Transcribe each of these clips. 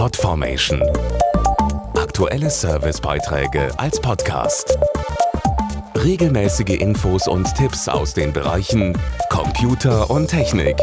Podformation. Aktuelle Servicebeiträge als Podcast. Regelmäßige Infos und Tipps aus den Bereichen Computer und Technik.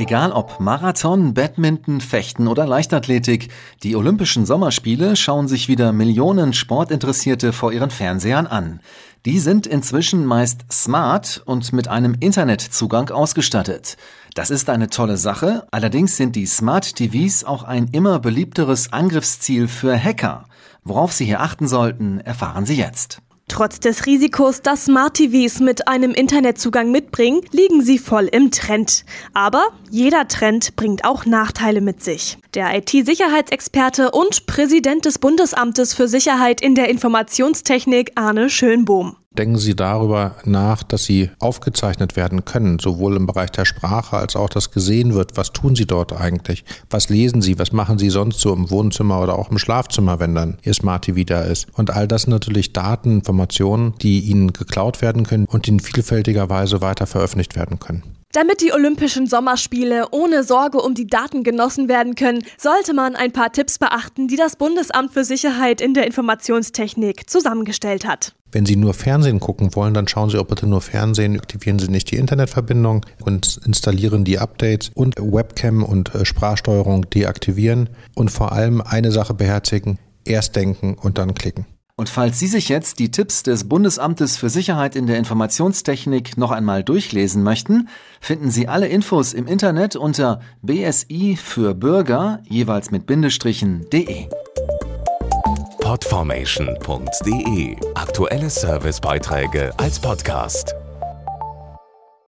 Egal ob Marathon, Badminton, Fechten oder Leichtathletik, die Olympischen Sommerspiele schauen sich wieder Millionen Sportinteressierte vor ihren Fernsehern an. Die sind inzwischen meist smart und mit einem Internetzugang ausgestattet. Das ist eine tolle Sache, allerdings sind die Smart TVs auch ein immer beliebteres Angriffsziel für Hacker. Worauf Sie hier achten sollten, erfahren Sie jetzt. Trotz des Risikos, dass Smart TVs mit einem Internetzugang mitbringen, liegen sie voll im Trend. Aber jeder Trend bringt auch Nachteile mit sich. Der IT-Sicherheitsexperte und Präsident des Bundesamtes für Sicherheit in der Informationstechnik Arne Schönbohm. Denken Sie darüber nach, dass Sie aufgezeichnet werden können, sowohl im Bereich der Sprache als auch, dass gesehen wird, was tun Sie dort eigentlich, was lesen Sie, was machen Sie sonst so im Wohnzimmer oder auch im Schlafzimmer, wenn dann Ihr Smart TV da ist. Und all das sind natürlich Daten, Informationen, die Ihnen geklaut werden können und in vielfältiger Weise weiter veröffentlicht werden können. Damit die Olympischen Sommerspiele ohne Sorge um die Daten genossen werden können, sollte man ein paar Tipps beachten, die das Bundesamt für Sicherheit in der Informationstechnik zusammengestellt hat. Wenn Sie nur Fernsehen gucken wollen, dann schauen Sie auch bitte nur Fernsehen, aktivieren Sie nicht die Internetverbindung und installieren die Updates und Webcam und äh, Sprachsteuerung deaktivieren und vor allem eine Sache beherzigen, erst denken und dann klicken. Und falls Sie sich jetzt die Tipps des Bundesamtes für Sicherheit in der Informationstechnik noch einmal durchlesen möchten, finden Sie alle Infos im Internet unter bsi für Bürger jeweils mit Bindestrichen.de. Podformation.de Aktuelle Servicebeiträge als Podcast.